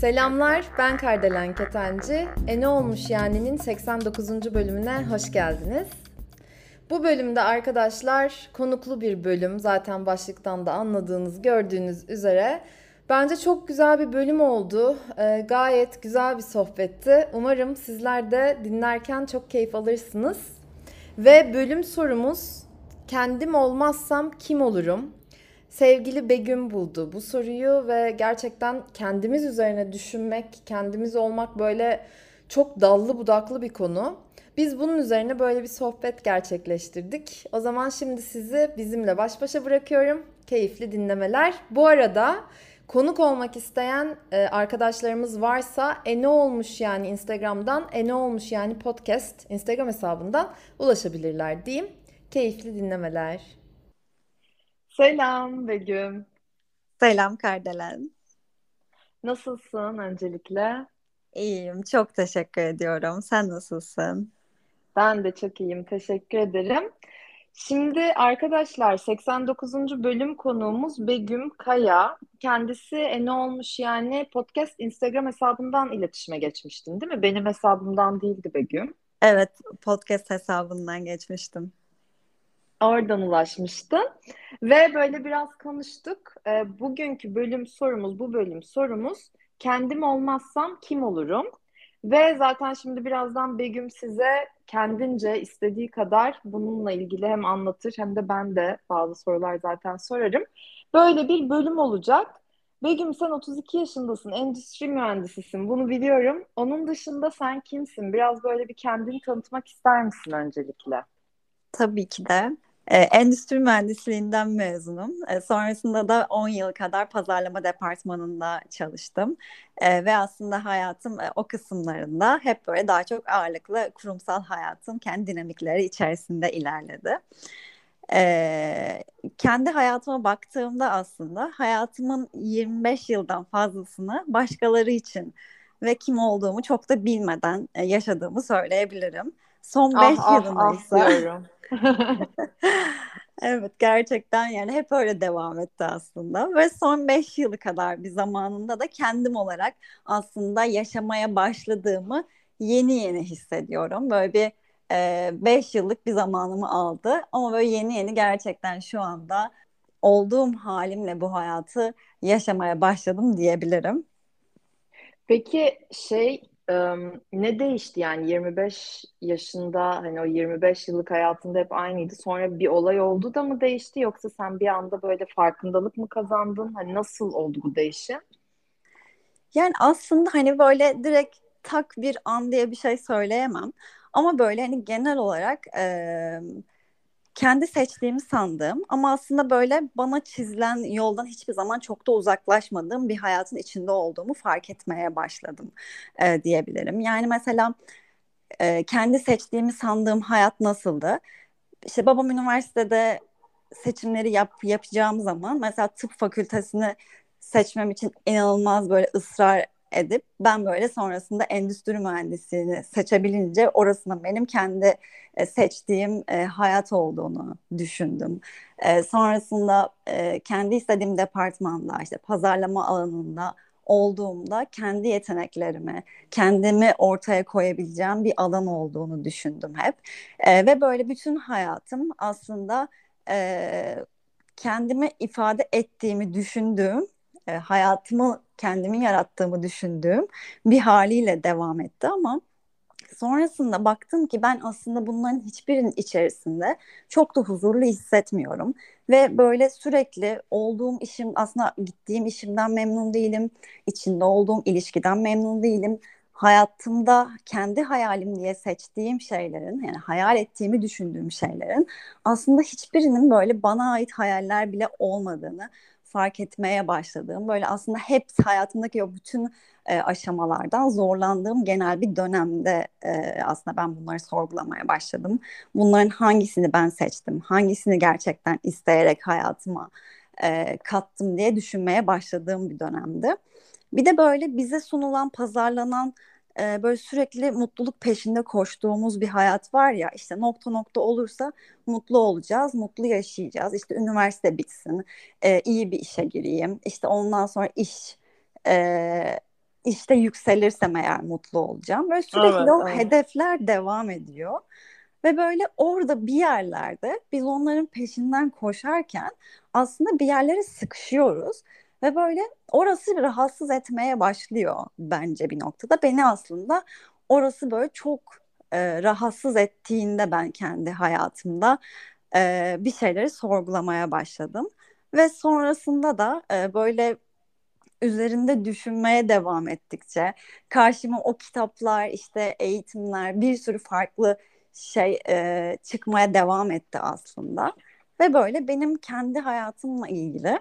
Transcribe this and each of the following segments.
Selamlar, ben Kardelen Ketenci. E ne olmuş yani'nin 89. bölümüne hoş geldiniz. Bu bölümde arkadaşlar konuklu bir bölüm. Zaten başlıktan da anladığınız, gördüğünüz üzere. Bence çok güzel bir bölüm oldu. E, gayet güzel bir sohbetti. Umarım sizler de dinlerken çok keyif alırsınız. Ve bölüm sorumuz kendim olmazsam kim olurum? Sevgili Begüm buldu bu soruyu ve gerçekten kendimiz üzerine düşünmek, kendimiz olmak böyle çok dallı budaklı bir konu. Biz bunun üzerine böyle bir sohbet gerçekleştirdik. O zaman şimdi sizi bizimle baş başa bırakıyorum. Keyifli dinlemeler. Bu arada konuk olmak isteyen e, arkadaşlarımız varsa e ne olmuş yani Instagram'dan e ne olmuş yani podcast Instagram hesabından ulaşabilirler diyeyim. Keyifli dinlemeler. Selam Begüm. Selam Kardelen. Nasılsın öncelikle? İyiyim, çok teşekkür ediyorum. Sen nasılsın? Ben de çok iyiyim, teşekkür ederim. Şimdi arkadaşlar 89. bölüm konuğumuz Begüm Kaya. Kendisi e, ne olmuş yani podcast Instagram hesabından iletişime geçmiştin değil mi? Benim hesabımdan değildi Begüm. Evet, podcast hesabından geçmiştim. Oradan ulaşmıştın. Ve böyle biraz konuştuk. E, bugünkü bölüm sorumuz, bu bölüm sorumuz kendim olmazsam kim olurum? Ve zaten şimdi birazdan Begüm size kendince istediği kadar bununla ilgili hem anlatır hem de ben de bazı sorular zaten sorarım. Böyle bir bölüm olacak. Begüm sen 32 yaşındasın, endüstri mühendisisin. Bunu biliyorum. Onun dışında sen kimsin? Biraz böyle bir kendini tanıtmak ister misin öncelikle? Tabii ki de. E, endüstri mühendisliğinden mezunum. E, sonrasında da 10 yıl kadar pazarlama departmanında çalıştım. E, ve aslında hayatım e, o kısımlarında hep böyle daha çok ağırlıklı kurumsal hayatın kendi dinamikleri içerisinde ilerledi. E, kendi hayatıma baktığımda aslında hayatımın 25 yıldan fazlasını başkaları için ve kim olduğumu çok da bilmeden yaşadığımı söyleyebilirim. Son 5 ah, yılında ah, ise ah evet gerçekten yani hep öyle devam etti aslında ve son 5 yılı kadar bir zamanında da kendim olarak aslında yaşamaya başladığımı yeni yeni hissediyorum. Böyle bir 5 e, yıllık bir zamanımı aldı ama böyle yeni yeni gerçekten şu anda olduğum halimle bu hayatı yaşamaya başladım diyebilirim. Peki şey ne değişti yani 25 yaşında hani o 25 yıllık hayatında hep aynıydı. Sonra bir olay oldu da mı değişti yoksa sen bir anda böyle farkındalık mı kazandın? Hani nasıl oldu bu değişim? Yani aslında hani böyle direkt tak bir an diye bir şey söyleyemem. Ama böyle hani genel olarak e, kendi seçtiğimi sandığım ama aslında böyle bana çizilen yoldan hiçbir zaman çok da uzaklaşmadığım bir hayatın içinde olduğumu fark etmeye başladım e, diyebilirim. Yani mesela e, kendi seçtiğimi sandığım hayat nasıldı? İşte babam üniversitede seçimleri yap, yapacağım zaman mesela tıp fakültesini seçmem için inanılmaz böyle ısrar edip ben böyle sonrasında endüstri mühendisliğini seçebilince orasının benim kendi e, seçtiğim e, hayat olduğunu düşündüm. E, sonrasında kendi istediğim departmanda işte pazarlama alanında olduğumda kendi yeteneklerimi, kendimi ortaya koyabileceğim bir alan olduğunu düşündüm hep. Ve böyle bütün hayatım aslında kendimi ifade ettiğimi düşündüğüm, e, hayatımı kendimi yarattığımı düşündüğüm bir haliyle devam etti ama sonrasında baktım ki ben aslında bunların hiçbirinin içerisinde çok da huzurlu hissetmiyorum ve böyle sürekli olduğum işim aslında gittiğim işimden memnun değilim, içinde olduğum ilişkiden memnun değilim. Hayatımda kendi hayalim diye seçtiğim şeylerin yani hayal ettiğimi düşündüğüm şeylerin aslında hiçbirinin böyle bana ait hayaller bile olmadığını fark etmeye başladığım böyle aslında hep hayatımdaki o bütün e, aşamalardan zorlandığım genel bir dönemde e, aslında ben bunları sorgulamaya başladım. Bunların hangisini ben seçtim, hangisini gerçekten isteyerek hayatıma e, kattım diye düşünmeye başladığım bir dönemdi. Bir de böyle bize sunulan, pazarlanan e, böyle sürekli mutluluk peşinde koştuğumuz bir hayat var ya işte nokta nokta olursa mutlu olacağız, mutlu yaşayacağız. İşte üniversite bitsin, e, iyi bir işe gireyim, işte ondan sonra iş e, işte yükselirsem eğer mutlu olacağım. Böyle sürekli evet, o evet. hedefler devam ediyor. Ve böyle orada bir yerlerde biz onların peşinden koşarken aslında bir yerlere sıkışıyoruz. Ve böyle orası bir rahatsız etmeye başlıyor bence bir noktada. Beni aslında orası böyle çok e, rahatsız ettiğinde ben kendi hayatımda e, bir şeyleri sorgulamaya başladım. Ve sonrasında da e, böyle üzerinde düşünmeye devam ettikçe karşıma o kitaplar işte eğitimler bir sürü farklı şey e, çıkmaya devam etti aslında ve böyle benim kendi hayatımla ilgili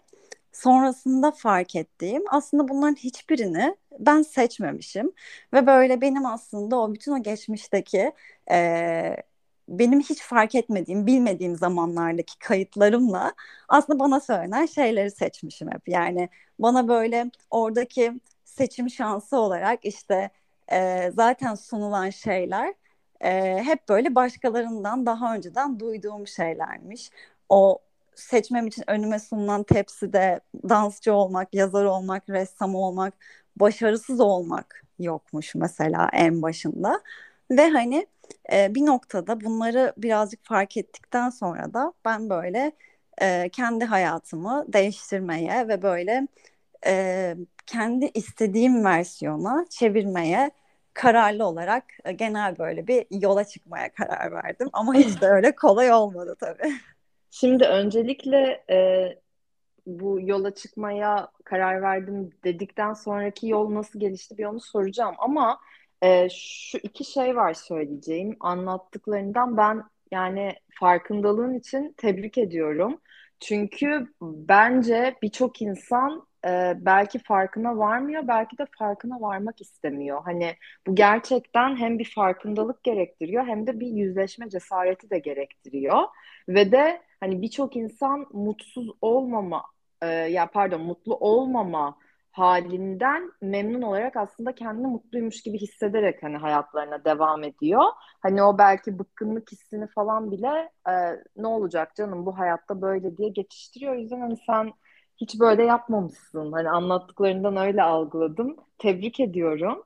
sonrasında fark ettiğim aslında bunların hiçbirini ben seçmemişim ve böyle benim aslında o bütün o geçmişteki e, benim hiç fark etmediğim, bilmediğim zamanlardaki kayıtlarımla aslında bana söylenen şeyleri seçmişim hep. Yani bana böyle oradaki seçim şansı olarak işte e, zaten sunulan şeyler e, hep böyle başkalarından daha önceden duyduğum şeylermiş. O seçmem için önüme sunulan tepside dansçı olmak, yazar olmak, ressam olmak, başarısız olmak yokmuş mesela en başında. Ve hani e, bir noktada bunları birazcık fark ettikten sonra da ben böyle e, kendi hayatımı değiştirmeye ve böyle e, kendi istediğim versiyona çevirmeye kararlı olarak e, genel böyle bir yola çıkmaya karar verdim. Ama hiç de öyle kolay olmadı tabii. Şimdi öncelikle e, bu yola çıkmaya karar verdim dedikten sonraki yol nasıl gelişti bir onu soracağım. Ama e, şu iki şey var söyleyeceğim. Anlattıklarından ben yani farkındalığın için tebrik ediyorum. Çünkü bence birçok insan e, belki farkına varmıyor, belki de farkına varmak istemiyor. Hani bu gerçekten hem bir farkındalık gerektiriyor hem de bir yüzleşme cesareti de gerektiriyor. Ve de hani birçok insan mutsuz olmama, e, ya pardon mutlu olmama halinden memnun olarak aslında kendini mutluymuş gibi hissederek hani hayatlarına devam ediyor. Hani o belki bıkkınlık hissini falan bile e, ne olacak canım bu hayatta böyle diye geçiştiriyor. O yüzden hani sen hiç böyle yapmamışsın. Hani anlattıklarından öyle algıladım. Tebrik ediyorum.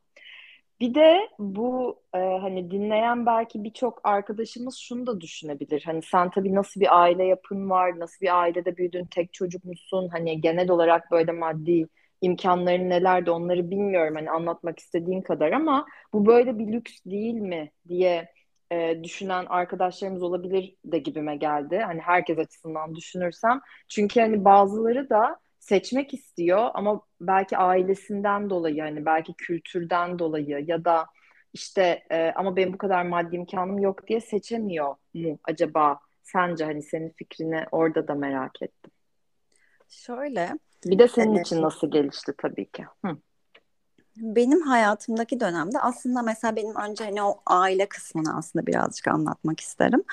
Bir de bu e, hani dinleyen belki birçok arkadaşımız şunu da düşünebilir. Hani sen tabii nasıl bir aile yapın var, nasıl bir ailede büyüdün, tek çocuk musun? Hani genel olarak böyle maddi imkanların nelerdi onları bilmiyorum hani anlatmak istediğin kadar ama bu böyle bir lüks değil mi diye e, düşünen arkadaşlarımız olabilir de gibime geldi. Hani herkes açısından düşünürsem. Çünkü hani bazıları da seçmek istiyor ama belki ailesinden dolayı hani belki kültürden dolayı ya da işte e, ama benim bu kadar maddi imkanım yok diye seçemiyor mu acaba? Sence hani senin fikrini orada da merak ettim. Şöyle. Bir de senin evet. için nasıl gelişti tabii ki. Hı benim hayatımdaki dönemde aslında mesela benim önce hani o aile kısmını aslında birazcık anlatmak isterim.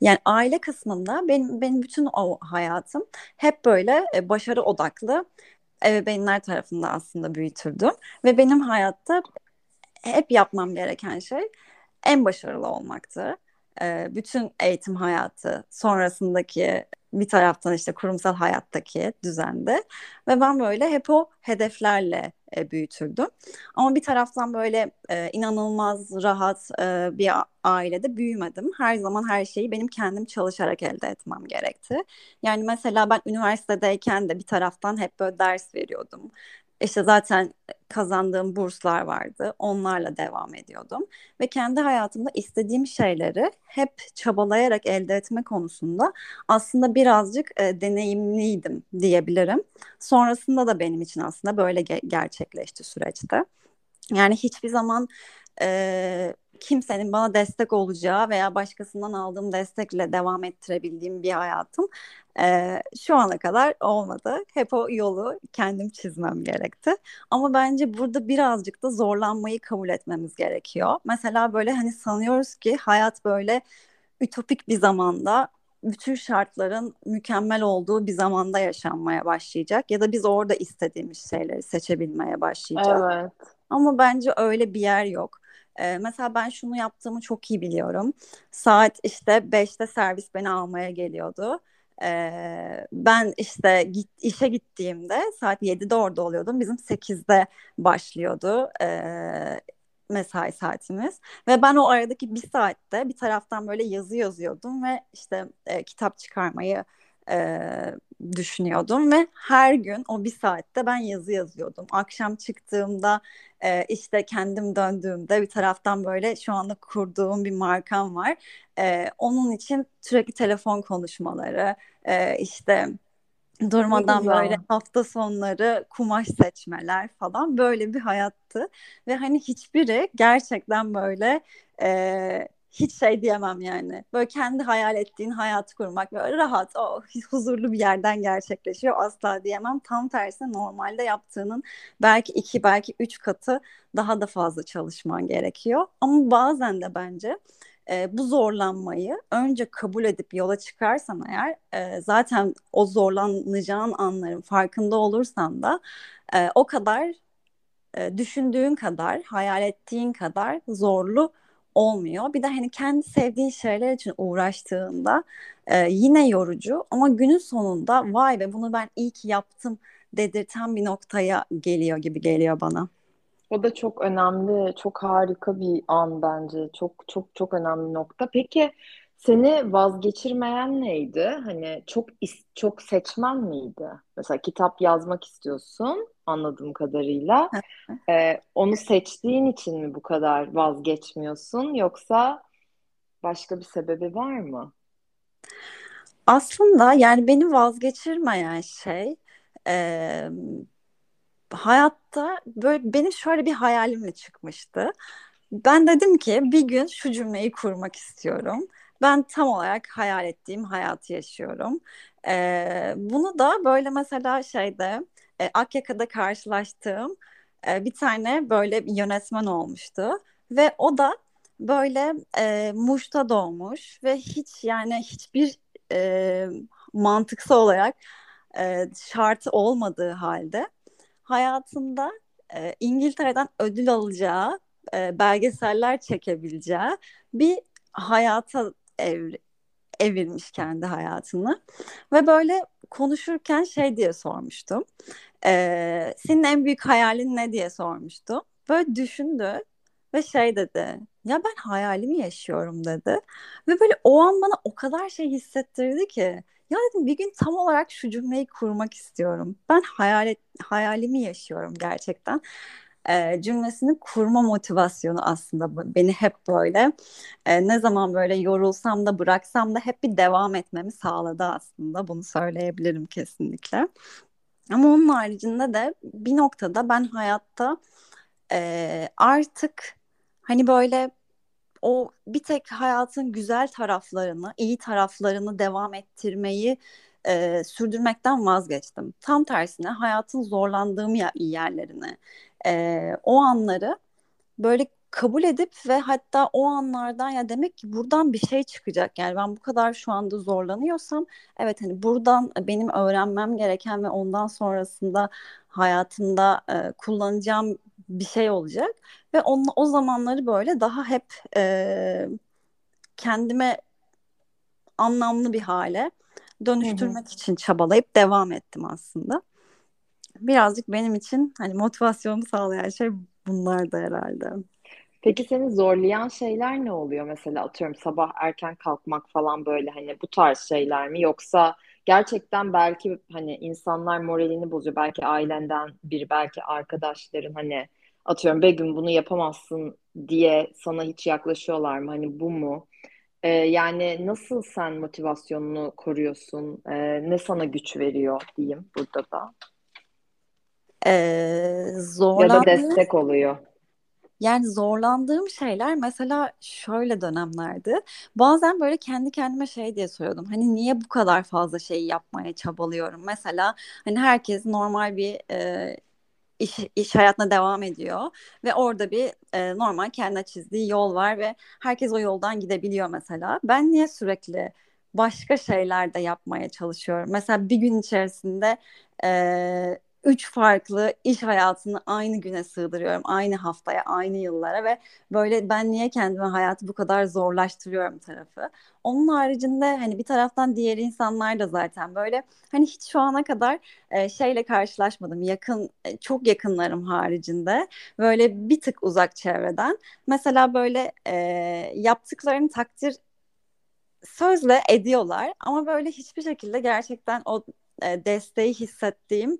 Yani aile kısmında benim benim bütün o hayatım hep böyle e, başarı odaklı ebeveynler tarafından aslında büyütüldüm ve benim hayatta hep yapmam gereken şey en başarılı olmaktı. E, bütün eğitim hayatı sonrasındaki bir taraftan işte kurumsal hayattaki düzende ve ben böyle hep o hedeflerle e, büyütüldüm. Ama bir taraftan böyle e, inanılmaz rahat e, bir ailede büyümedim. Her zaman her şeyi benim kendim çalışarak elde etmem gerekti. Yani mesela ben üniversitedeyken de bir taraftan hep böyle ders veriyordum. İşte zaten kazandığım burslar vardı. Onlarla devam ediyordum. Ve kendi hayatımda istediğim şeyleri hep çabalayarak elde etme konusunda aslında birazcık e, deneyimliydim diyebilirim. Sonrasında da benim için aslında böyle ge- gerçekleşti süreçte. Yani hiçbir zaman e, kimsenin bana destek olacağı veya başkasından aldığım destekle devam ettirebildiğim bir hayatım e, şu ana kadar olmadı. Hep o yolu kendim çizmem gerekti. Ama bence burada birazcık da zorlanmayı kabul etmemiz gerekiyor. Mesela böyle hani sanıyoruz ki hayat böyle ütopik bir zamanda bütün şartların mükemmel olduğu bir zamanda yaşanmaya başlayacak ya da biz orada istediğimiz şeyleri seçebilmeye başlayacağız. Evet. Ama bence öyle bir yer yok. Ee, mesela ben şunu yaptığımı çok iyi biliyorum. Saat işte 5'te servis beni almaya geliyordu. Ee, ben işte git, işe gittiğimde saat 7'de orada oluyordum. Bizim 8'de başlıyordu ee, mesai saatimiz. Ve ben o aradaki bir saatte bir taraftan böyle yazı yazıyordum ve işte e, kitap çıkarmayı e, düşünüyordum ve her gün o bir saatte ben yazı yazıyordum. Akşam çıktığımda e, işte kendim döndüğümde bir taraftan böyle şu anda kurduğum bir markam var. E, onun için sürekli telefon konuşmaları e, işte durmadan böyle hafta sonları kumaş seçmeler falan böyle bir hayattı ve hani hiçbiri gerçekten böyle e, hiç şey diyemem yani. Böyle kendi hayal ettiğin hayatı kurmak böyle rahat, o huzurlu bir yerden gerçekleşiyor asla diyemem. Tam tersi normalde yaptığının belki iki belki üç katı daha da fazla çalışman gerekiyor. Ama bazen de bence e, bu zorlanmayı önce kabul edip yola çıkarsan eğer e, zaten o zorlanacağın anların farkında olursan da e, o kadar e, düşündüğün kadar, hayal ettiğin kadar zorlu olmuyor. Bir de hani kendi sevdiğin şeyler için uğraştığında e, yine yorucu ama günün sonunda vay be bunu ben iyi ki yaptım dedirten bir noktaya geliyor gibi geliyor bana. O da çok önemli, çok harika bir an bence. Çok çok çok önemli nokta. Peki seni vazgeçirmeyen neydi? Hani çok çok seçmen miydi? Mesela kitap yazmak istiyorsun anladığım kadarıyla. Ee, onu seçtiğin için mi bu kadar vazgeçmiyorsun yoksa başka bir sebebi var mı? Aslında yani beni vazgeçirmeyen şey e, hayatta böyle benim şöyle bir hayalimle çıkmıştı. Ben dedim ki bir gün şu cümleyi kurmak istiyorum. Ben tam olarak hayal ettiğim hayatı yaşıyorum. Ee, bunu da böyle mesela şeyde e, Akyaka'da karşılaştığım e, bir tane böyle bir yönetmen olmuştu. Ve o da böyle e, Muş'ta doğmuş ve hiç yani hiçbir e, mantıksal olarak e, şartı olmadığı halde hayatında e, İngiltere'den ödül alacağı, e, belgeseller çekebileceği bir hayata ev, evirmiş kendi hayatını. Ve böyle konuşurken şey diye sormuştum. E, senin en büyük hayalin ne diye sormuştum. Böyle düşündü ve şey dedi. Ya ben hayalimi yaşıyorum dedi. Ve böyle o an bana o kadar şey hissettirdi ki. Ya dedim bir gün tam olarak şu cümleyi kurmak istiyorum. Ben hayal hayalimi yaşıyorum gerçekten. E, cümlesini kurma motivasyonu aslında beni hep böyle e, ne zaman böyle yorulsam da bıraksam da hep bir devam etmemi sağladı aslında. Bunu söyleyebilirim kesinlikle. Ama onun haricinde de bir noktada ben hayatta e, artık hani böyle o bir tek hayatın güzel taraflarını, iyi taraflarını devam ettirmeyi e, sürdürmekten vazgeçtim. Tam tersine hayatın zorlandığım yerlerini, e, o anları böyle kabul edip ve hatta o anlardan ya demek ki buradan bir şey çıkacak. Yani ben bu kadar şu anda zorlanıyorsam evet hani buradan benim öğrenmem gereken ve ondan sonrasında hayatımda e, kullanacağım bir şey olacak ve on, o zamanları böyle daha hep e, kendime anlamlı bir hale dönüştürmek hı hı. için çabalayıp devam ettim aslında. Birazcık benim için hani motivasyonumu sağlayan şey bunlar da herhalde. Peki seni zorlayan şeyler ne oluyor mesela atıyorum sabah erken kalkmak falan böyle hani bu tarz şeyler mi yoksa gerçekten belki hani insanlar moralini bozuyor belki ailenden biri belki arkadaşların hani atıyorum Begüm bunu yapamazsın diye sana hiç yaklaşıyorlar mı hani bu mu? Ee, yani nasıl sen motivasyonunu koruyorsun? Ee, ne sana güç veriyor diyeyim burada da? Ee, Ya da destek oluyor. Yani zorlandığım şeyler mesela şöyle dönemlerdi. Bazen böyle kendi kendime şey diye soruyordum. Hani niye bu kadar fazla şey yapmaya çabalıyorum? Mesela hani herkes normal bir e, iş, iş hayatına devam ediyor ve orada bir e, normal kendine çizdiği yol var ve herkes o yoldan gidebiliyor mesela. Ben niye sürekli başka şeyler de yapmaya çalışıyorum? Mesela bir gün içerisinde e, üç farklı iş hayatını aynı güne sığdırıyorum. Aynı haftaya, aynı yıllara ve böyle ben niye kendime hayatı bu kadar zorlaştırıyorum tarafı. Onun haricinde hani bir taraftan diğer insanlar da zaten böyle hani hiç şu ana kadar e, şeyle karşılaşmadım. Yakın e, çok yakınlarım haricinde böyle bir tık uzak çevreden. Mesela böyle e, yaptıklarını takdir sözle ediyorlar ama böyle hiçbir şekilde gerçekten o e, desteği hissettiğim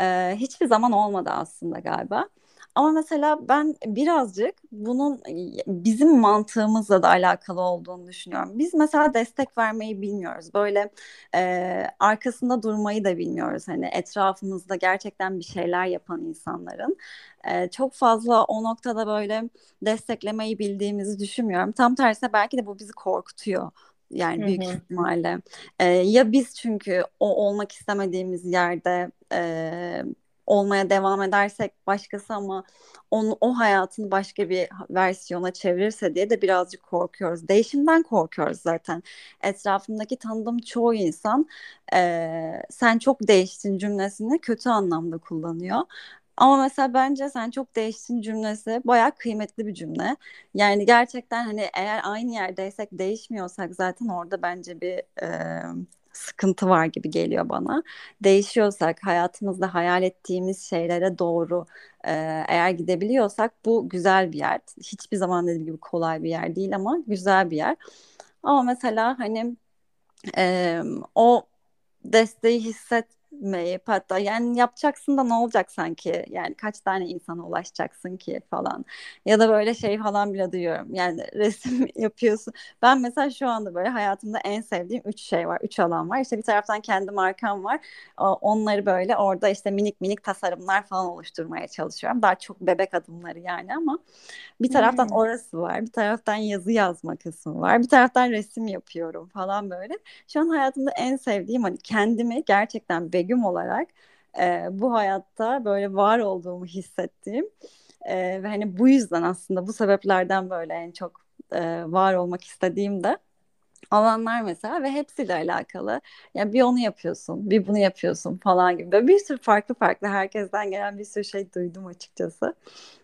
e, hiçbir zaman olmadı aslında galiba. Ama mesela ben birazcık bunun bizim mantığımızla da alakalı olduğunu düşünüyorum. Biz mesela destek vermeyi bilmiyoruz. Böyle e, arkasında durmayı da bilmiyoruz. Hani etrafımızda gerçekten bir şeyler yapan insanların. E, çok fazla o noktada böyle desteklemeyi bildiğimizi düşünmüyorum. Tam tersine belki de bu bizi korkutuyor. Yani büyük ihtimalle. Ee, ya biz çünkü o olmak istemediğimiz yerde e, olmaya devam edersek başkası ama onu, o hayatını başka bir versiyona çevirirse diye de birazcık korkuyoruz. Değişimden korkuyoruz zaten. Etrafımdaki tanıdığım çoğu insan e, sen çok değiştin cümlesini kötü anlamda kullanıyor. Ama mesela bence sen çok değiştin cümlesi bayağı kıymetli bir cümle. Yani gerçekten hani eğer aynı yerdeysek değişmiyorsak zaten orada bence bir e, sıkıntı var gibi geliyor bana. Değişiyorsak hayatımızda hayal ettiğimiz şeylere doğru e, eğer gidebiliyorsak bu güzel bir yer. Hiçbir zaman dediğim gibi kolay bir yer değil ama güzel bir yer. Ama mesela hani e, o desteği hisset meyip hatta. Yani yapacaksın da ne olacak sanki? Yani kaç tane insana ulaşacaksın ki falan. Ya da böyle şey falan bile duyuyorum yani resim yapıyorsun. Ben mesela şu anda böyle hayatımda en sevdiğim üç şey var üç alan var. İşte bir taraftan kendi markam var. Onları böyle orada işte minik minik tasarımlar falan oluşturmaya çalışıyorum. Daha çok bebek adımları yani ama bir taraftan hmm. orası var bir taraftan yazı yazma kısmı var bir taraftan resim yapıyorum falan böyle. Şu an hayatımda en sevdiğim hani kendimi gerçekten Begüm olarak e, bu hayatta böyle var olduğumu hissettiğim e, ve hani bu yüzden aslında bu sebeplerden böyle en çok e, var olmak istediğim de alanlar mesela ve hepsiyle alakalı. Yani bir onu yapıyorsun, bir bunu yapıyorsun falan gibi. Böyle bir sürü farklı farklı herkesten gelen bir sürü şey duydum açıkçası.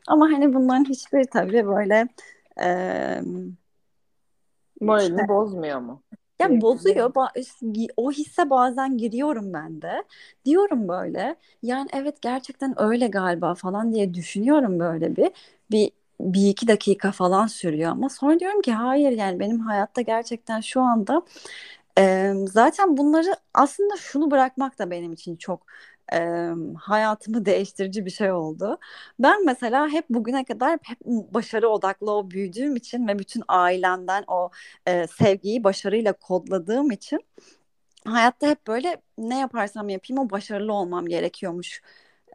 Ama hani bunların hiçbiri tabii böyle e, moralini işte, bozmuyor mu? Ya bozuyor. O hisse bazen giriyorum ben de. Diyorum böyle. Yani evet gerçekten öyle galiba falan diye düşünüyorum böyle bir. Bir bir iki dakika falan sürüyor ama sonra diyorum ki hayır yani benim hayatta gerçekten şu anda e, zaten bunları aslında şunu bırakmak da benim için çok e, hayatımı değiştirici bir şey oldu. Ben mesela hep bugüne kadar hep başarı odaklı o büyüdüğüm için ve bütün ailemden o e, sevgiyi başarıyla kodladığım için hayatta hep böyle ne yaparsam yapayım o başarılı olmam gerekiyormuş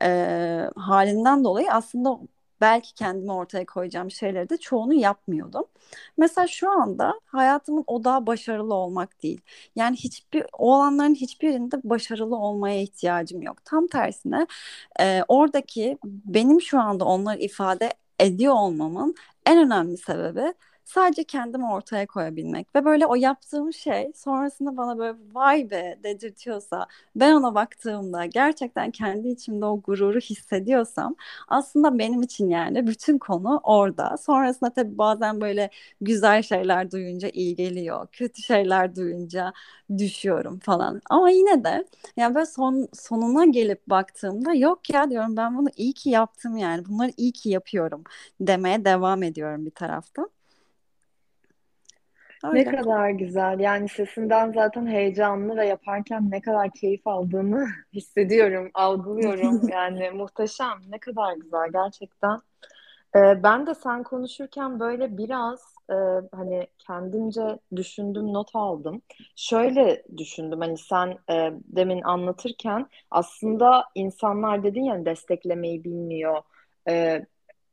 e, halinden dolayı aslında belki kendime ortaya koyacağım şeyleri de çoğunu yapmıyordum. Mesela şu anda hayatımın odağı başarılı olmak değil. Yani hiçbir o alanların hiçbirinde başarılı olmaya ihtiyacım yok. Tam tersine e, oradaki benim şu anda onları ifade ediyor olmamın en önemli sebebi sadece kendimi ortaya koyabilmek ve böyle o yaptığım şey sonrasında bana böyle vay be dedirtiyorsa ben ona baktığımda gerçekten kendi içimde o gururu hissediyorsam aslında benim için yani bütün konu orada. Sonrasında tabii bazen böyle güzel şeyler duyunca iyi geliyor. Kötü şeyler duyunca düşüyorum falan. Ama yine de yani böyle son, sonuna gelip baktığımda yok ya diyorum ben bunu iyi ki yaptım yani. Bunları iyi ki yapıyorum demeye devam ediyorum bir taraftan. Ne kadar güzel. Yani sesinden zaten heyecanlı ve yaparken ne kadar keyif aldığını hissediyorum, algılıyorum. Yani muhteşem. Ne kadar güzel gerçekten. Ee, ben de sen konuşurken böyle biraz e, hani kendimce düşündüm, not aldım. Şöyle düşündüm hani sen e, demin anlatırken aslında insanlar dedin ya desteklemeyi bilmiyor. E,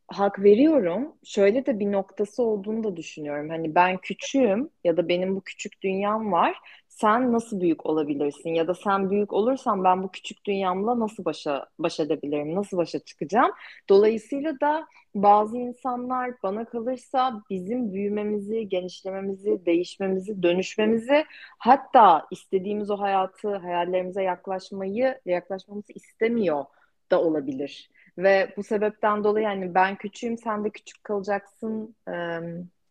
hak veriyorum. Şöyle de bir noktası olduğunu da düşünüyorum. Hani ben küçüğüm ya da benim bu küçük dünyam var. Sen nasıl büyük olabilirsin ya da sen büyük olursan ben bu küçük dünyamla nasıl başa baş edebilirim? Nasıl başa çıkacağım? Dolayısıyla da bazı insanlar bana kalırsa bizim büyümemizi, genişlememizi, değişmemizi, dönüşmemizi hatta istediğimiz o hayatı, hayallerimize yaklaşmayı, yaklaşmamızı istemiyor da olabilir. Ve bu sebepten dolayı yani ben küçüğüm sen de küçük kalacaksın. Ee,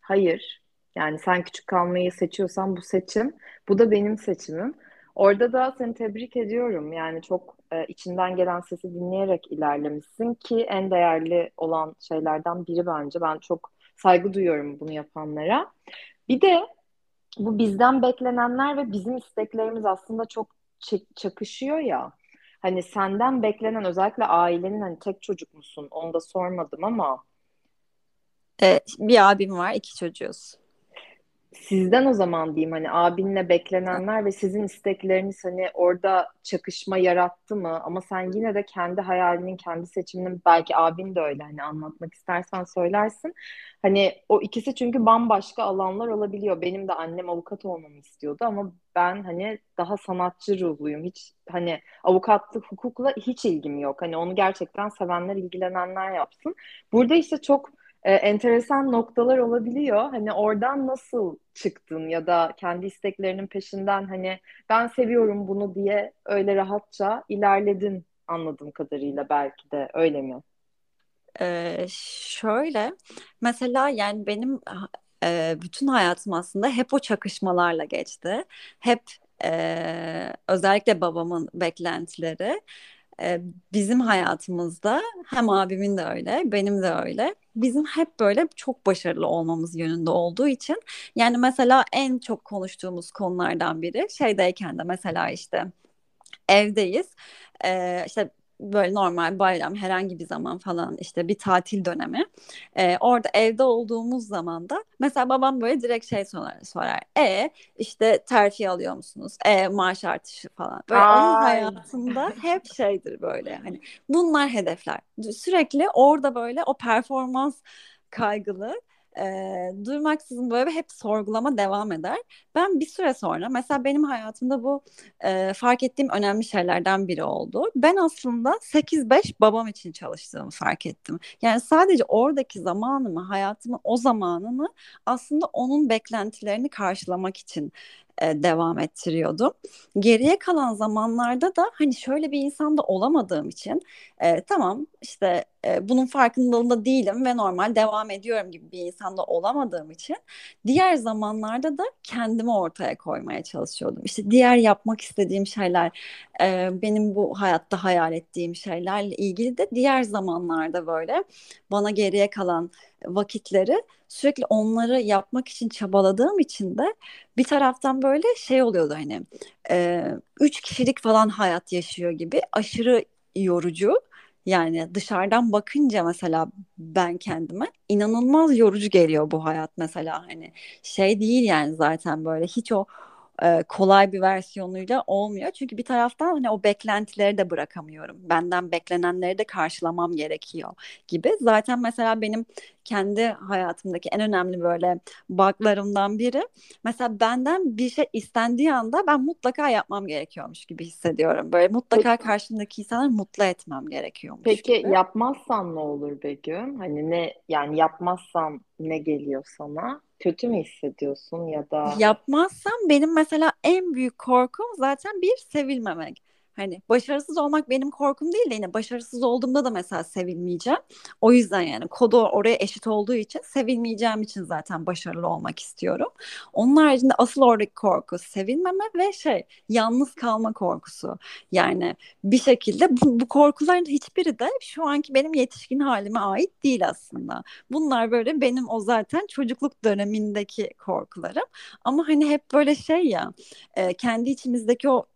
hayır. Yani sen küçük kalmayı seçiyorsan bu seçim. Bu da benim seçimim. Orada da seni tebrik ediyorum. Yani çok e, içinden gelen sesi dinleyerek ilerlemişsin ki en değerli olan şeylerden biri bence. Ben çok saygı duyuyorum bunu yapanlara. Bir de bu bizden beklenenler ve bizim isteklerimiz aslında çok çakışıyor ya. Hani senden beklenen özellikle ailenin hani tek çocuk musun? Onu da sormadım ama. Ee, bir abim var, iki çocuğuz sizden o zaman diyeyim hani abinle beklenenler ve sizin istekleriniz hani orada çakışma yarattı mı? Ama sen yine de kendi hayalinin, kendi seçiminin belki abin de öyle hani anlatmak istersen söylersin. Hani o ikisi çünkü bambaşka alanlar olabiliyor. Benim de annem avukat olmamı istiyordu ama ben hani daha sanatçı ruhluyum. Hiç hani avukatlık, hukukla hiç ilgim yok. Hani onu gerçekten sevenler, ilgilenenler yapsın. Burada işte çok e, enteresan noktalar olabiliyor. Hani oradan nasıl çıktın ya da kendi isteklerinin peşinden hani ben seviyorum bunu diye öyle rahatça ilerledin anladığım kadarıyla belki de öyle mi? Ee, şöyle mesela yani benim e, bütün hayatım aslında hep o çakışmalarla geçti. Hep e, özellikle babamın beklentileri e, bizim hayatımızda hem abimin de öyle, benim de öyle. Bizim hep böyle çok başarılı olmamız yönünde olduğu için yani mesela en çok konuştuğumuz konulardan biri şeydeyken de mesela işte evdeyiz. Ee, işte böyle normal bayram herhangi bir zaman falan işte bir tatil dönemi. Ee, orada evde olduğumuz zaman da mesela babam böyle direkt şey sorar, sorar. E işte terfi alıyor musunuz? E maaş artışı falan. Böyle Ay. onun hayatında hep şeydir böyle hani bunlar hedefler. Sürekli orada böyle o performans kaygılı e, durmaksızın böyle hep sorgulama devam eder. Ben bir süre sonra mesela benim hayatımda bu e, fark ettiğim önemli şeylerden biri oldu. Ben aslında 8-5 babam için çalıştığımı fark ettim. Yani sadece oradaki zamanımı, hayatımın o zamanını aslında onun beklentilerini karşılamak için e, devam ettiriyordum. Geriye kalan zamanlarda da hani şöyle bir insanda olamadığım için e, tamam işte e, bunun farkındalığında değilim ve normal devam ediyorum gibi bir insanda olamadığım için diğer zamanlarda da kendimi ortaya koymaya çalışıyordum. İşte diğer yapmak istediğim şeyler, e, benim bu hayatta hayal ettiğim şeylerle ilgili de diğer zamanlarda böyle bana geriye kalan vakitleri sürekli onları yapmak için çabaladığım için de bir taraftan böyle şey oluyordu hani e, üç kişilik falan hayat yaşıyor gibi aşırı yorucu. Yani dışarıdan bakınca mesela ben kendime inanılmaz yorucu geliyor bu hayat mesela. Hani şey değil yani zaten böyle hiç o e, kolay bir versiyonuyla olmuyor. Çünkü bir taraftan hani o beklentileri de bırakamıyorum. Benden beklenenleri de karşılamam gerekiyor gibi. Zaten mesela benim kendi hayatımdaki en önemli böyle buglarımdan biri. Mesela benden bir şey istendiği anda ben mutlaka yapmam gerekiyormuş gibi hissediyorum. Böyle mutlaka karşımdaki insanları mutlu etmem gerekiyormuş Peki gibi. yapmazsan ne olur Begüm? Hani ne yani yapmazsan ne geliyor sana? Kötü mü hissediyorsun ya da? Yapmazsam benim mesela en büyük korkum zaten bir sevilmemek. Hani başarısız olmak benim korkum değil de yine başarısız olduğumda da mesela sevilmeyeceğim. O yüzden yani kodu oraya eşit olduğu için sevilmeyeceğim için zaten başarılı olmak istiyorum. Onun haricinde asıl oradaki korku sevilmeme ve şey yalnız kalma korkusu. Yani bir şekilde bu, bu korkuların hiçbiri de şu anki benim yetişkin halime ait değil aslında. Bunlar böyle benim o zaten çocukluk dönemindeki korkularım. Ama hani hep böyle şey ya kendi içimizdeki o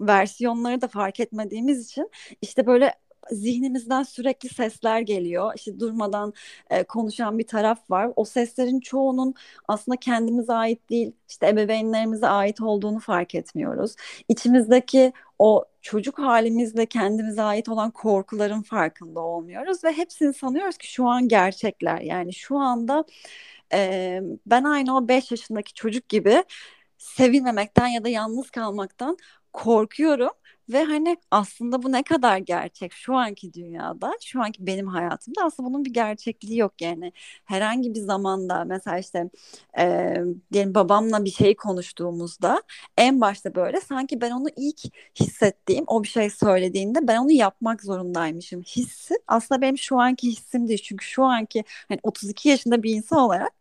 versiyonları da fark etmediğimiz için işte böyle zihnimizden sürekli sesler geliyor. İşte durmadan e, konuşan bir taraf var. O seslerin çoğunun aslında kendimize ait değil, işte ebeveynlerimize ait olduğunu fark etmiyoruz. İçimizdeki o çocuk halimizle kendimize ait olan korkuların farkında olmuyoruz ve hepsini sanıyoruz ki şu an gerçekler. Yani şu anda e, ben aynı o 5 yaşındaki çocuk gibi sevilmemekten ya da yalnız kalmaktan korkuyorum ve hani aslında bu ne kadar gerçek şu anki dünyada, şu anki benim hayatımda aslında bunun bir gerçekliği yok yani. Herhangi bir zamanda mesela işte e, diyelim babamla bir şey konuştuğumuzda en başta böyle sanki ben onu ilk hissettiğim o bir şey söylediğinde ben onu yapmak zorundaymışım hissi aslında benim şu anki hissim değil çünkü şu anki hani 32 yaşında bir insan olarak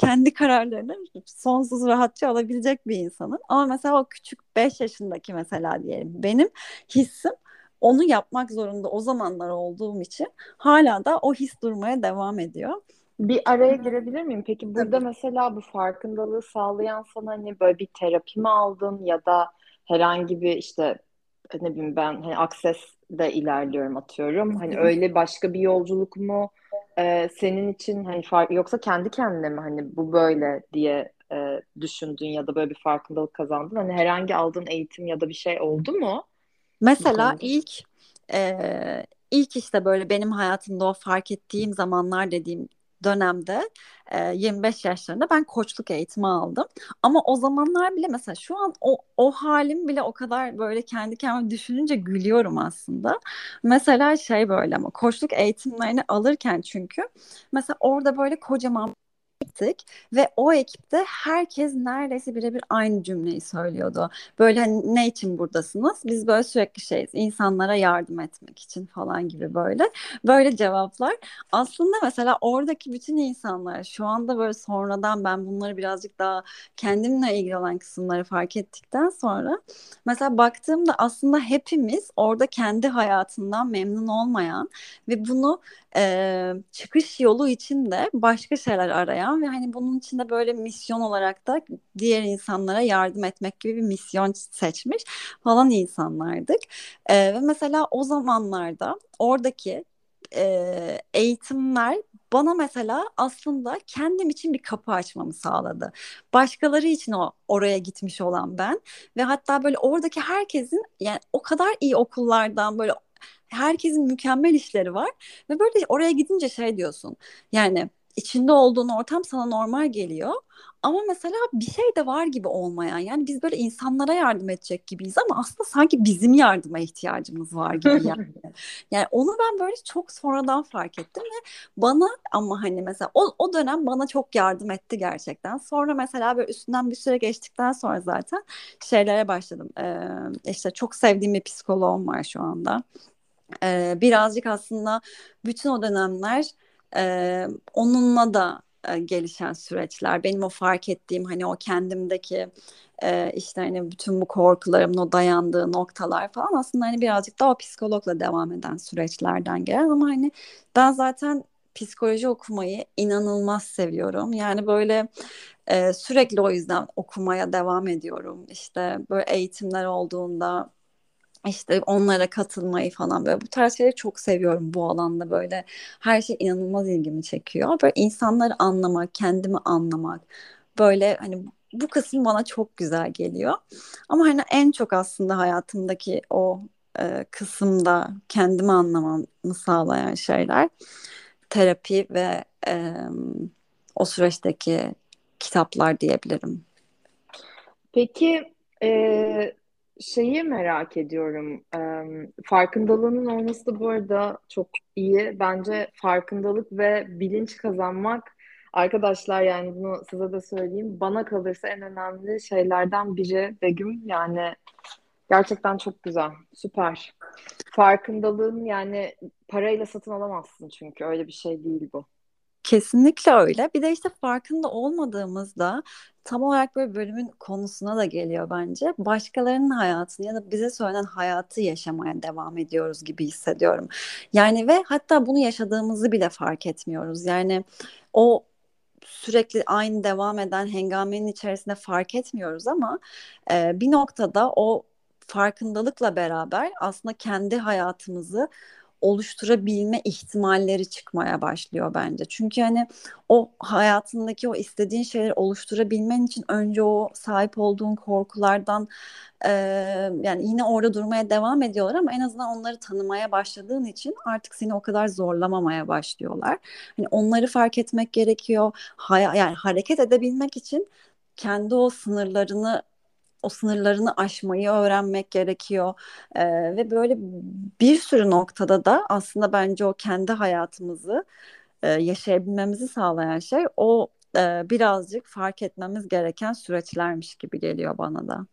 kendi kararlarını sonsuz rahatça alabilecek bir insanım. Ama mesela o küçük 5 yaşındaki mesela diyelim benim hissim onu yapmak zorunda o zamanlar olduğum için hala da o his durmaya devam ediyor. Bir araya girebilir miyim? Peki burada Tabii. mesela bu farkındalığı sağlayan sana hani böyle bir terapi mi aldın ya da herhangi bir işte ne bileyim ben hani Access'de ilerliyorum atıyorum. Hani öyle başka bir yolculuk mu e, senin için hani fark yoksa kendi kendine mi hani bu böyle diye e, düşündün ya da böyle bir farkındalık kazandın? Hani herhangi aldığın eğitim ya da bir şey oldu mu? Mesela ilk e, ilk işte böyle benim hayatımda o fark ettiğim zamanlar dediğim dönemde e, 25 yaşlarında ben koçluk eğitimi aldım. Ama o zamanlar bile mesela şu an o, o halim bile o kadar böyle kendi kendime düşününce gülüyorum aslında. Mesela şey böyle ama koçluk eğitimlerini alırken çünkü mesela orada böyle kocaman gittik ve o ekipte herkes neredeyse birebir aynı cümleyi söylüyordu. Böyle hani ne için buradasınız? Biz böyle sürekli şeyiz. insanlara yardım etmek için falan gibi böyle. Böyle cevaplar. Aslında mesela oradaki bütün insanlar şu anda böyle sonradan ben bunları birazcık daha kendimle ilgili olan kısımları fark ettikten sonra mesela baktığımda aslında hepimiz orada kendi hayatından memnun olmayan ve bunu e, çıkış yolu için de başka şeyler arayan ve hani bunun içinde böyle misyon olarak da diğer insanlara yardım etmek gibi bir misyon seçmiş falan insanlardık. E, ve mesela o zamanlarda oradaki e, eğitimler bana mesela aslında kendim için bir kapı açmamı sağladı. Başkaları için o oraya gitmiş olan ben ve hatta böyle oradaki herkesin yani o kadar iyi okullardan böyle herkesin mükemmel işleri var ve böyle oraya gidince şey diyorsun. Yani içinde olduğun ortam sana normal geliyor. Ama mesela bir şey de var gibi olmayan. Yani biz böyle insanlara yardım edecek gibiyiz ama aslında sanki bizim yardıma ihtiyacımız var gibi yani. yani onu ben böyle çok sonradan fark ettim ve bana ama hani mesela o, o dönem bana çok yardım etti gerçekten. Sonra mesela böyle üstünden bir süre geçtikten sonra zaten şeylere başladım. Ee, işte çok sevdiğim bir psikoloğum var şu anda. Ee, birazcık aslında bütün o dönemler e, onunla da e, gelişen süreçler. Benim o fark ettiğim hani o kendimdeki e, işte hani bütün bu korkularımın o dayandığı noktalar falan aslında hani birazcık da o psikologla devam eden süreçlerden gelen ama hani ben zaten psikoloji okumayı inanılmaz seviyorum. Yani böyle e, sürekli o yüzden okumaya devam ediyorum. İşte böyle eğitimler olduğunda işte onlara katılmayı falan böyle bu tarz şeyleri çok seviyorum bu alanda böyle her şey inanılmaz ilgimi çekiyor böyle insanları anlamak kendimi anlamak böyle hani bu kısım bana çok güzel geliyor ama hani en çok aslında hayatımdaki o e, kısımda kendimi anlamamı sağlayan şeyler terapi ve e, o süreçteki kitaplar diyebilirim. Peki e, şeyi merak ediyorum. farkındalığının olması da bu arada çok iyi. Bence farkındalık ve bilinç kazanmak arkadaşlar yani bunu size de söyleyeyim. Bana kalırsa en önemli şeylerden biri Begüm. Yani gerçekten çok güzel. Süper. Farkındalığın yani parayla satın alamazsın çünkü öyle bir şey değil bu. Kesinlikle öyle. Bir de işte farkında olmadığımızda tam olarak böyle bölümün konusuna da geliyor bence. Başkalarının hayatını ya da bize söylenen hayatı yaşamaya devam ediyoruz gibi hissediyorum. Yani ve hatta bunu yaşadığımızı bile fark etmiyoruz. Yani o sürekli aynı devam eden hengamenin içerisinde fark etmiyoruz ama e, bir noktada o farkındalıkla beraber aslında kendi hayatımızı oluşturabilme ihtimalleri çıkmaya başlıyor bence. Çünkü hani o hayatındaki o istediğin şeyleri oluşturabilmen için önce o sahip olduğun korkulardan e, yani yine orada durmaya devam ediyorlar ama en azından onları tanımaya başladığın için artık seni o kadar zorlamamaya başlıyorlar. Hani onları fark etmek gerekiyor. Hay yani hareket edebilmek için kendi o sınırlarını o sınırlarını aşmayı öğrenmek gerekiyor Ee, ve böyle bir sürü noktada da aslında bence o kendi hayatımızı e, yaşayabilmemizi sağlayan şey o e, birazcık fark etmemiz gereken süreçlermiş gibi geliyor bana da.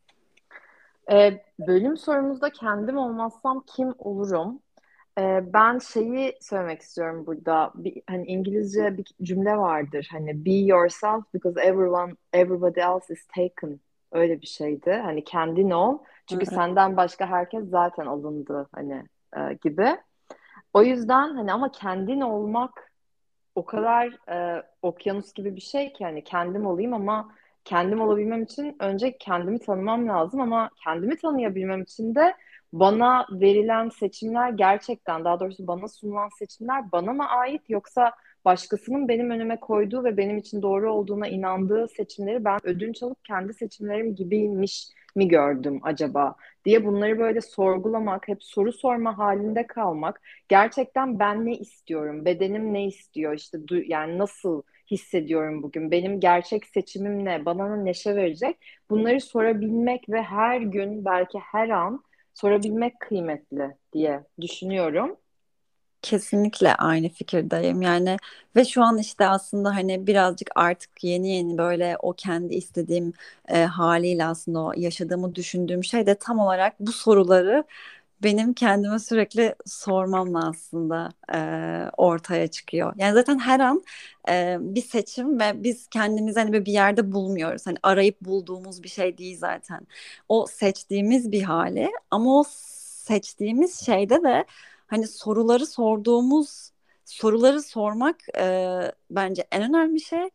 Ee, bölüm sorumuzda kendim olmazsam kim olurum? Ee, ben şeyi söylemek istiyorum burada. Bir, hani İngilizce bir cümle vardır. Hani be yourself because everyone everybody else is taken. Öyle bir şeydi. Hani kendin ol. Çünkü Evet. senden başka herkes zaten alındı hani e, gibi. O yüzden hani ama kendin olmak o kadar e, okyanus gibi bir şey ki hani kendim olayım ama kendim olabilmem için önce kendimi tanımam lazım ama kendimi tanıyabilmem için de bana verilen seçimler gerçekten daha doğrusu bana sunulan seçimler bana mı ait yoksa başkasının benim önüme koyduğu ve benim için doğru olduğuna inandığı seçimleri ben ödünç alıp kendi seçimlerim gibiymiş mi gördüm acaba diye bunları böyle sorgulamak, hep soru sorma halinde kalmak gerçekten ben ne istiyorum, bedenim ne istiyor, işte yani nasıl hissediyorum bugün, benim gerçek seçimim ne, bana neşe verecek, bunları sorabilmek ve her gün belki her an sorabilmek kıymetli diye düşünüyorum. Kesinlikle aynı fikirdeyim yani ve şu an işte aslında hani birazcık artık yeni yeni böyle o kendi istediğim e, haliyle aslında o yaşadığımı düşündüğüm şey de tam olarak bu soruları benim kendime sürekli sormamla aslında e, ortaya çıkıyor. Yani zaten her an e, bir seçim ve biz kendimizi hani bir yerde bulmuyoruz. Hani arayıp bulduğumuz bir şey değil zaten. O seçtiğimiz bir hali ama o seçtiğimiz şeyde de hani soruları sorduğumuz soruları sormak e, bence en önemli şey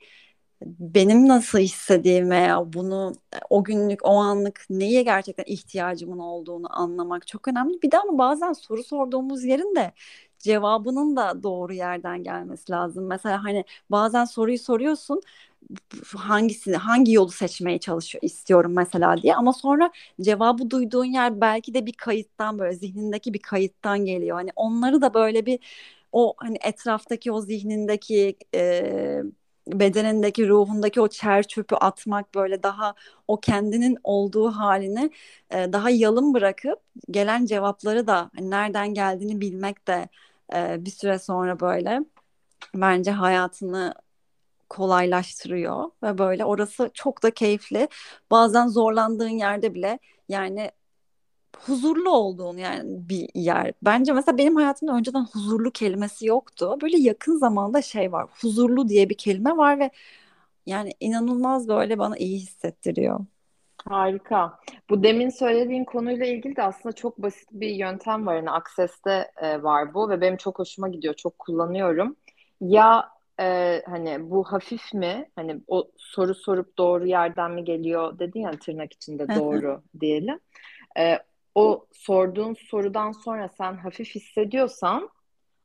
benim nasıl hissettiğim veya bunu o günlük o anlık neye gerçekten ihtiyacımın olduğunu anlamak çok önemli. Bir de ama bazen soru sorduğumuz yerin de cevabının da doğru yerden gelmesi lazım. Mesela hani bazen soruyu soruyorsun hangisini hangi yolu seçmeye çalışıyor istiyorum mesela diye ama sonra cevabı duyduğun yer belki de bir kayıttan böyle zihnindeki bir kayıttan geliyor. Hani onları da böyle bir o hani etraftaki o zihnindeki e, bedenindeki ruhundaki o çer çöpü atmak böyle daha o kendinin olduğu halini e, daha yalın bırakıp gelen cevapları da hani nereden geldiğini bilmek de e, bir süre sonra böyle bence hayatını kolaylaştırıyor ve böyle orası çok da keyifli. Bazen zorlandığın yerde bile yani huzurlu olduğun yani bir yer. Bence mesela benim hayatımda önceden huzurlu kelimesi yoktu. Böyle yakın zamanda şey var. Huzurlu diye bir kelime var ve yani inanılmaz böyle bana iyi hissettiriyor. Harika. Bu demin söylediğin konuyla ilgili de aslında çok basit bir yöntem var. Yani Access'te e, var bu ve benim çok hoşuma gidiyor. Çok kullanıyorum. Ya e, hani bu hafif mi? Hani o soru sorup doğru yerden mi geliyor dedin ya tırnak içinde doğru diyelim. E, o sorduğun sorudan sonra sen hafif hissediyorsan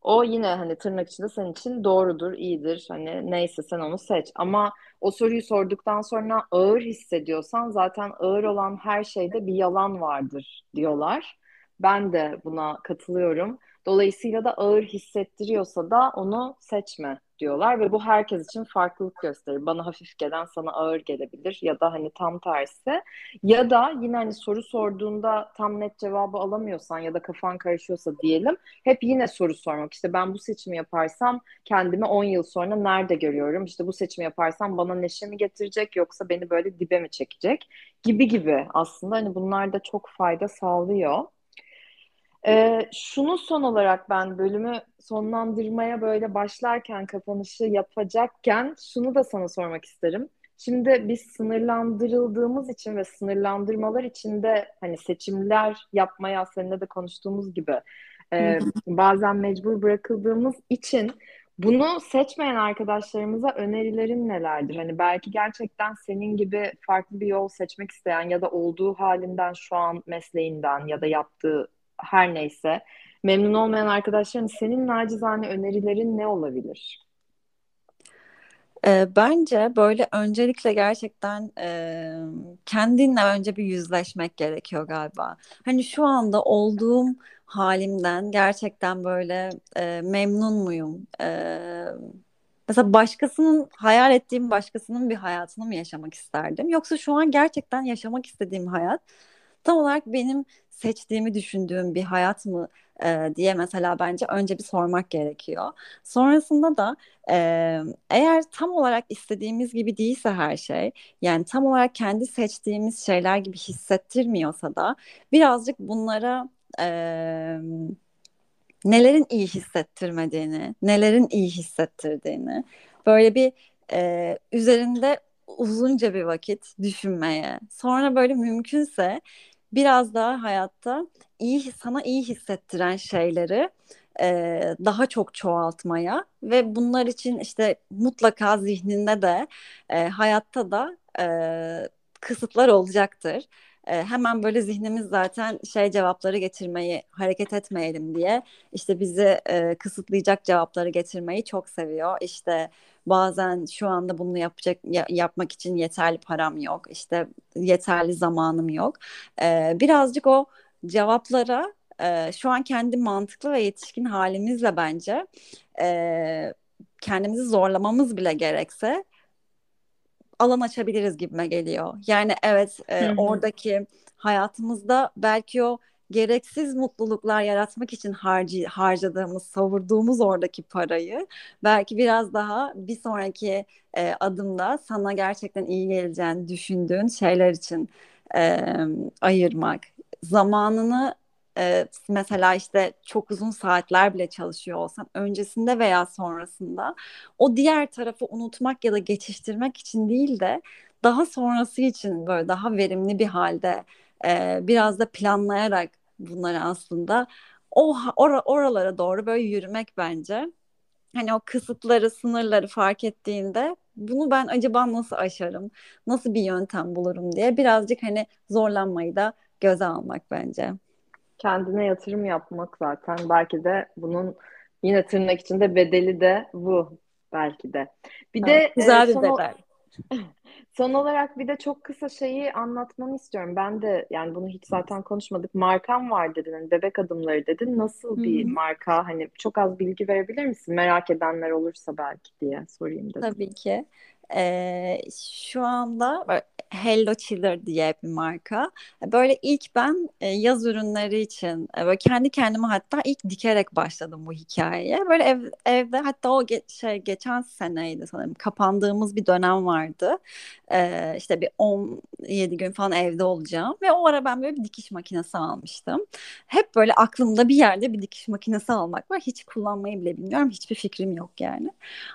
o yine hani tırnak içinde senin için doğrudur, iyidir. Hani neyse sen onu seç. Ama o soruyu sorduktan sonra ağır hissediyorsan zaten ağır olan her şeyde bir yalan vardır diyorlar. Ben de buna katılıyorum. Dolayısıyla da ağır hissettiriyorsa da onu seçme diyorlar ve bu herkes için farklılık gösterir. Bana hafif gelen sana ağır gelebilir ya da hani tam tersi. Ya da yine hani soru sorduğunda tam net cevabı alamıyorsan ya da kafan karışıyorsa diyelim hep yine soru sormak. İşte ben bu seçimi yaparsam kendimi 10 yıl sonra nerede görüyorum? İşte bu seçimi yaparsam bana neşe mi getirecek yoksa beni böyle dibe mi çekecek? Gibi gibi aslında hani bunlar da çok fayda sağlıyor. Ee, şunu son olarak ben bölümü sonlandırmaya böyle başlarken kapanışı yapacakken şunu da sana sormak isterim. Şimdi biz sınırlandırıldığımız için ve sınırlandırmalar içinde hani seçimler yapmaya seninle de konuştuğumuz gibi e, bazen mecbur bırakıldığımız için bunu seçmeyen arkadaşlarımıza önerilerin nelerdir? Hani belki gerçekten senin gibi farklı bir yol seçmek isteyen ya da olduğu halinden şu an mesleğinden ya da yaptığı her neyse memnun olmayan arkadaşların senin nacizane önerilerin ne olabilir? E, bence böyle öncelikle gerçekten e, kendinle önce bir yüzleşmek gerekiyor galiba. Hani şu anda olduğum halimden gerçekten böyle e, memnun muyum? E, Mesela başkasının hayal ettiğim başkasının bir hayatını mı yaşamak isterdim? Yoksa şu an gerçekten yaşamak istediğim hayat tam olarak benim seçtiğimi düşündüğüm bir hayat mı e, diye mesela bence önce bir sormak gerekiyor. Sonrasında da e, eğer tam olarak istediğimiz gibi değilse her şey, yani tam olarak kendi seçtiğimiz şeyler gibi hissettirmiyorsa da birazcık bunlara e, nelerin iyi hissettirmediğini, nelerin iyi hissettirdiğini böyle bir e, üzerinde uzunca bir vakit düşünmeye, sonra böyle mümkünse biraz daha hayatta iyi sana iyi hissettiren şeyleri e, daha çok çoğaltmaya ve bunlar için işte mutlaka zihninde de e, hayatta da e, kısıtlar olacaktır. E, hemen böyle zihnimiz zaten şey cevapları getirmeyi hareket etmeyelim diye işte bizi e, kısıtlayacak cevapları getirmeyi çok seviyor. İşte bazen şu anda bunu yapacak ya, yapmak için yeterli param yok işte yeterli zamanım yok ee, birazcık o cevaplara e, şu an kendi mantıklı ve yetişkin halimizle bence e, kendimizi zorlamamız bile gerekse alan açabiliriz gibime geliyor. Yani evet e, oradaki hayatımızda belki o gereksiz mutluluklar yaratmak için harcı, harcadığımız, savurduğumuz oradaki parayı belki biraz daha bir sonraki e, adımda sana gerçekten iyi geleceğini düşündüğün şeyler için e, ayırmak. Zamanını e, mesela işte çok uzun saatler bile çalışıyor olsan öncesinde veya sonrasında o diğer tarafı unutmak ya da geçiştirmek için değil de daha sonrası için böyle daha verimli bir halde e, biraz da planlayarak bunları aslında o or oralara doğru böyle yürümek bence. Hani o kısıtları, sınırları fark ettiğinde bunu ben acaba nasıl aşarım, nasıl bir yöntem bulurum diye birazcık hani zorlanmayı da göze almak bence. Kendine yatırım yapmak zaten belki de bunun yine tırnak içinde bedeli de bu belki de. Bir evet, de güzel e, bir bedel. Son olarak bir de çok kısa şeyi anlatmanı istiyorum. Ben de yani bunu hiç zaten konuşmadık. Markam var dedin. Hani bebek adımları dedin. Nasıl bir Hı-hı. marka? Hani çok az bilgi verebilir misin? Merak edenler olursa belki diye sorayım dedim. Tabii ki. Ee, şu anda Hello Chiller diye bir marka. Böyle ilk ben yaz ürünleri için böyle kendi kendime hatta ilk dikerek başladım bu hikayeye. Böyle ev, evde hatta o ge- şey geçen seneydi sanırım kapandığımız bir dönem vardı. Ee, işte bir 17 gün falan evde olacağım ve o ara ben böyle bir dikiş makinesi almıştım. Hep böyle aklımda bir yerde bir dikiş makinesi almak var. Hiç kullanmayı bile bilmiyorum. Hiçbir fikrim yok yani.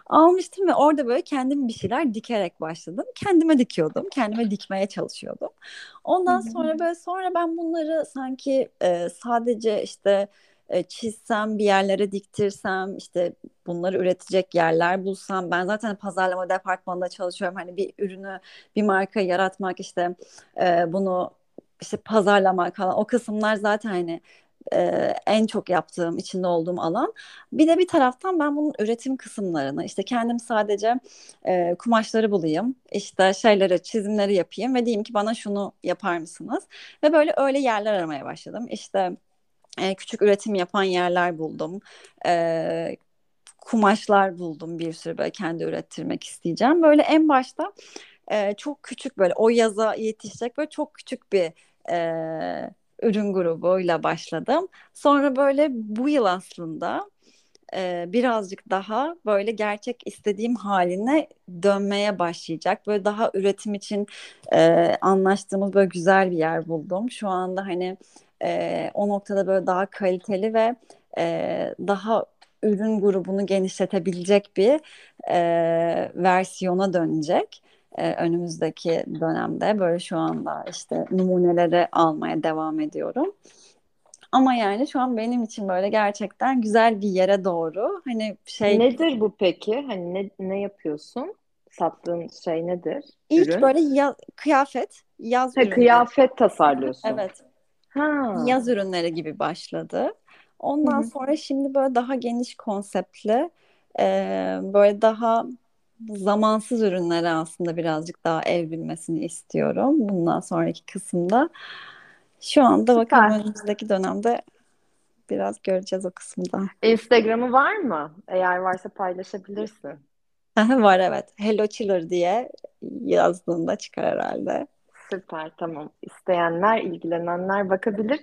Almıştım ve orada böyle kendim bir şeyler dikerek başladım. Kendime dikiyordum. Kendime dikmeye çalışıyordum. Ondan sonra böyle sonra ben bunları sanki e, sadece işte e, çizsem bir yerlere diktirsem işte bunları üretecek yerler bulsam ben zaten pazarlama departmanında çalışıyorum hani bir ürünü bir marka yaratmak işte e, bunu işte pazarlamak falan o kısımlar zaten hani e, en çok yaptığım, içinde olduğum alan. Bir de bir taraftan ben bunun üretim kısımlarını, işte kendim sadece e, kumaşları bulayım, işte şeyleri, çizimleri yapayım ve diyeyim ki bana şunu yapar mısınız? Ve böyle öyle yerler aramaya başladım. İşte e, küçük üretim yapan yerler buldum. E, kumaşlar buldum bir sürü böyle kendi ürettirmek isteyeceğim. Böyle en başta e, çok küçük böyle o yaza yetişecek böyle çok küçük bir e, ürün grubuyla başladım. Sonra böyle bu yıl aslında e, birazcık daha böyle gerçek istediğim haline dönmeye başlayacak. Böyle daha üretim için e, anlaştığımız böyle güzel bir yer buldum. Şu anda hani e, o noktada böyle daha kaliteli ve e, daha ürün grubunu genişletebilecek bir e, versiyona dönecek e, önümüzdeki dönemde böyle şu anda işte numuneleri almaya devam ediyorum. Ama yani şu an benim için böyle gerçekten güzel bir yere doğru hani şey Nedir bu peki? Hani ne ne yapıyorsun? Sattığın şey nedir? İlk Ürün? böyle ya, kıyafet, yaz ha, ürünleri. Kıyafet tasarlıyorsun. Evet. Ha. Yaz ürünleri gibi başladı. Ondan Hı-hı. sonra şimdi böyle daha geniş konseptli e, böyle daha zamansız ürünlere aslında birazcık daha evrilmesini istiyorum bundan sonraki kısımda. Şu anda Süper. bakalım önümüzdeki dönemde biraz göreceğiz o kısımda. Instagram'ı var mı? Eğer varsa paylaşabilirsin. Var evet. Hello Chiller diye yazdığında çıkar herhalde. Süper tamam. İsteyenler, ilgilenenler bakabilir.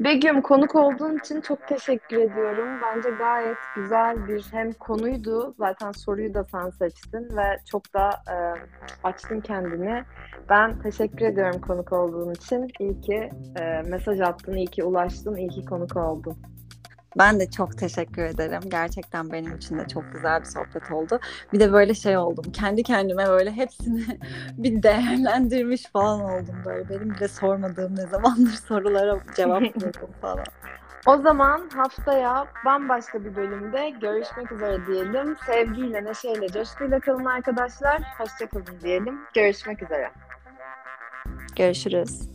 Begüm konuk olduğun için çok teşekkür ediyorum. Bence gayet güzel bir hem konuydu. Zaten soruyu da sen seçtin ve çok da e, açtın kendini. Ben teşekkür ediyorum konuk olduğun için. İyi ki e, mesaj attın, iyi ki ulaştın, iyi ki konuk oldun. Ben de çok teşekkür ederim. Gerçekten benim için de çok güzel bir sohbet oldu. Bir de böyle şey oldum. Kendi kendime böyle hepsini bir değerlendirmiş falan oldum böyle. Benim bile sormadığım ne zamandır sorulara cevap buldum falan. O zaman haftaya bambaşka bir bölümde görüşmek üzere diyelim. Sevgiyle, neşeyle, coşkuyla kalın arkadaşlar. Hoşçakalın diyelim. Görüşmek üzere. Görüşürüz.